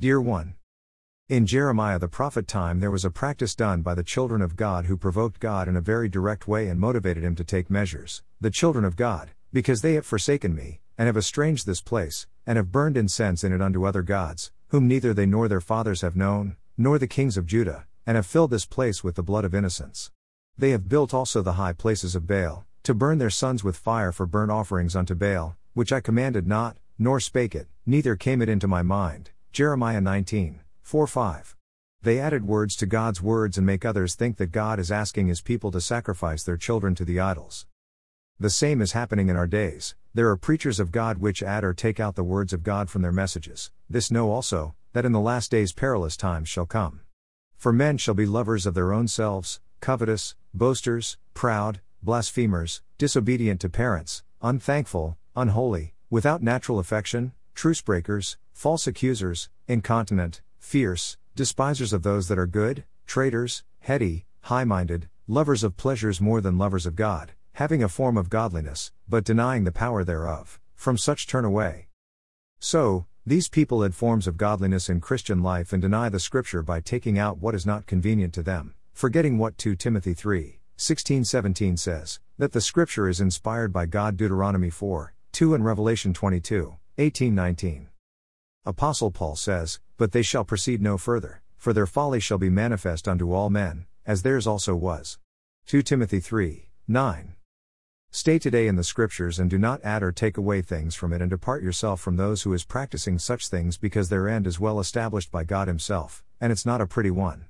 Dear one. In Jeremiah the prophet time there was a practice done by the children of God who provoked God in a very direct way and motivated him to take measures. The children of God, because they have forsaken me, and have estranged this place, and have burned incense in it unto other gods, whom neither they nor their fathers have known, nor the kings of Judah, and have filled this place with the blood of innocents. They have built also the high places of Baal, to burn their sons with fire for burnt offerings unto Baal, which I commanded not, nor spake it, neither came it into my mind. Jeremiah 19, 4 5. They added words to God's words and make others think that God is asking his people to sacrifice their children to the idols. The same is happening in our days. There are preachers of God which add or take out the words of God from their messages. This know also, that in the last days perilous times shall come. For men shall be lovers of their own selves, covetous, boasters, proud, blasphemers, disobedient to parents, unthankful, unholy, without natural affection, truce breakers, false accusers, incontinent, fierce, despisers of those that are good, traitors, heady, high minded, lovers of pleasures more than lovers of God having a form of godliness, but denying the power thereof, from such turn away. So, these people add forms of godliness in Christian life and deny the Scripture by taking out what is not convenient to them, forgetting what 2 Timothy 3, 16 17 says, that the Scripture is inspired by God Deuteronomy 4, 2 and Revelation 22, 18 19. Apostle Paul says, But they shall proceed no further, for their folly shall be manifest unto all men, as theirs also was. 2 Timothy 3, 9. Stay today in the scriptures and do not add or take away things from it and depart yourself from those who is practicing such things because their end is well established by God himself, and it's not a pretty one.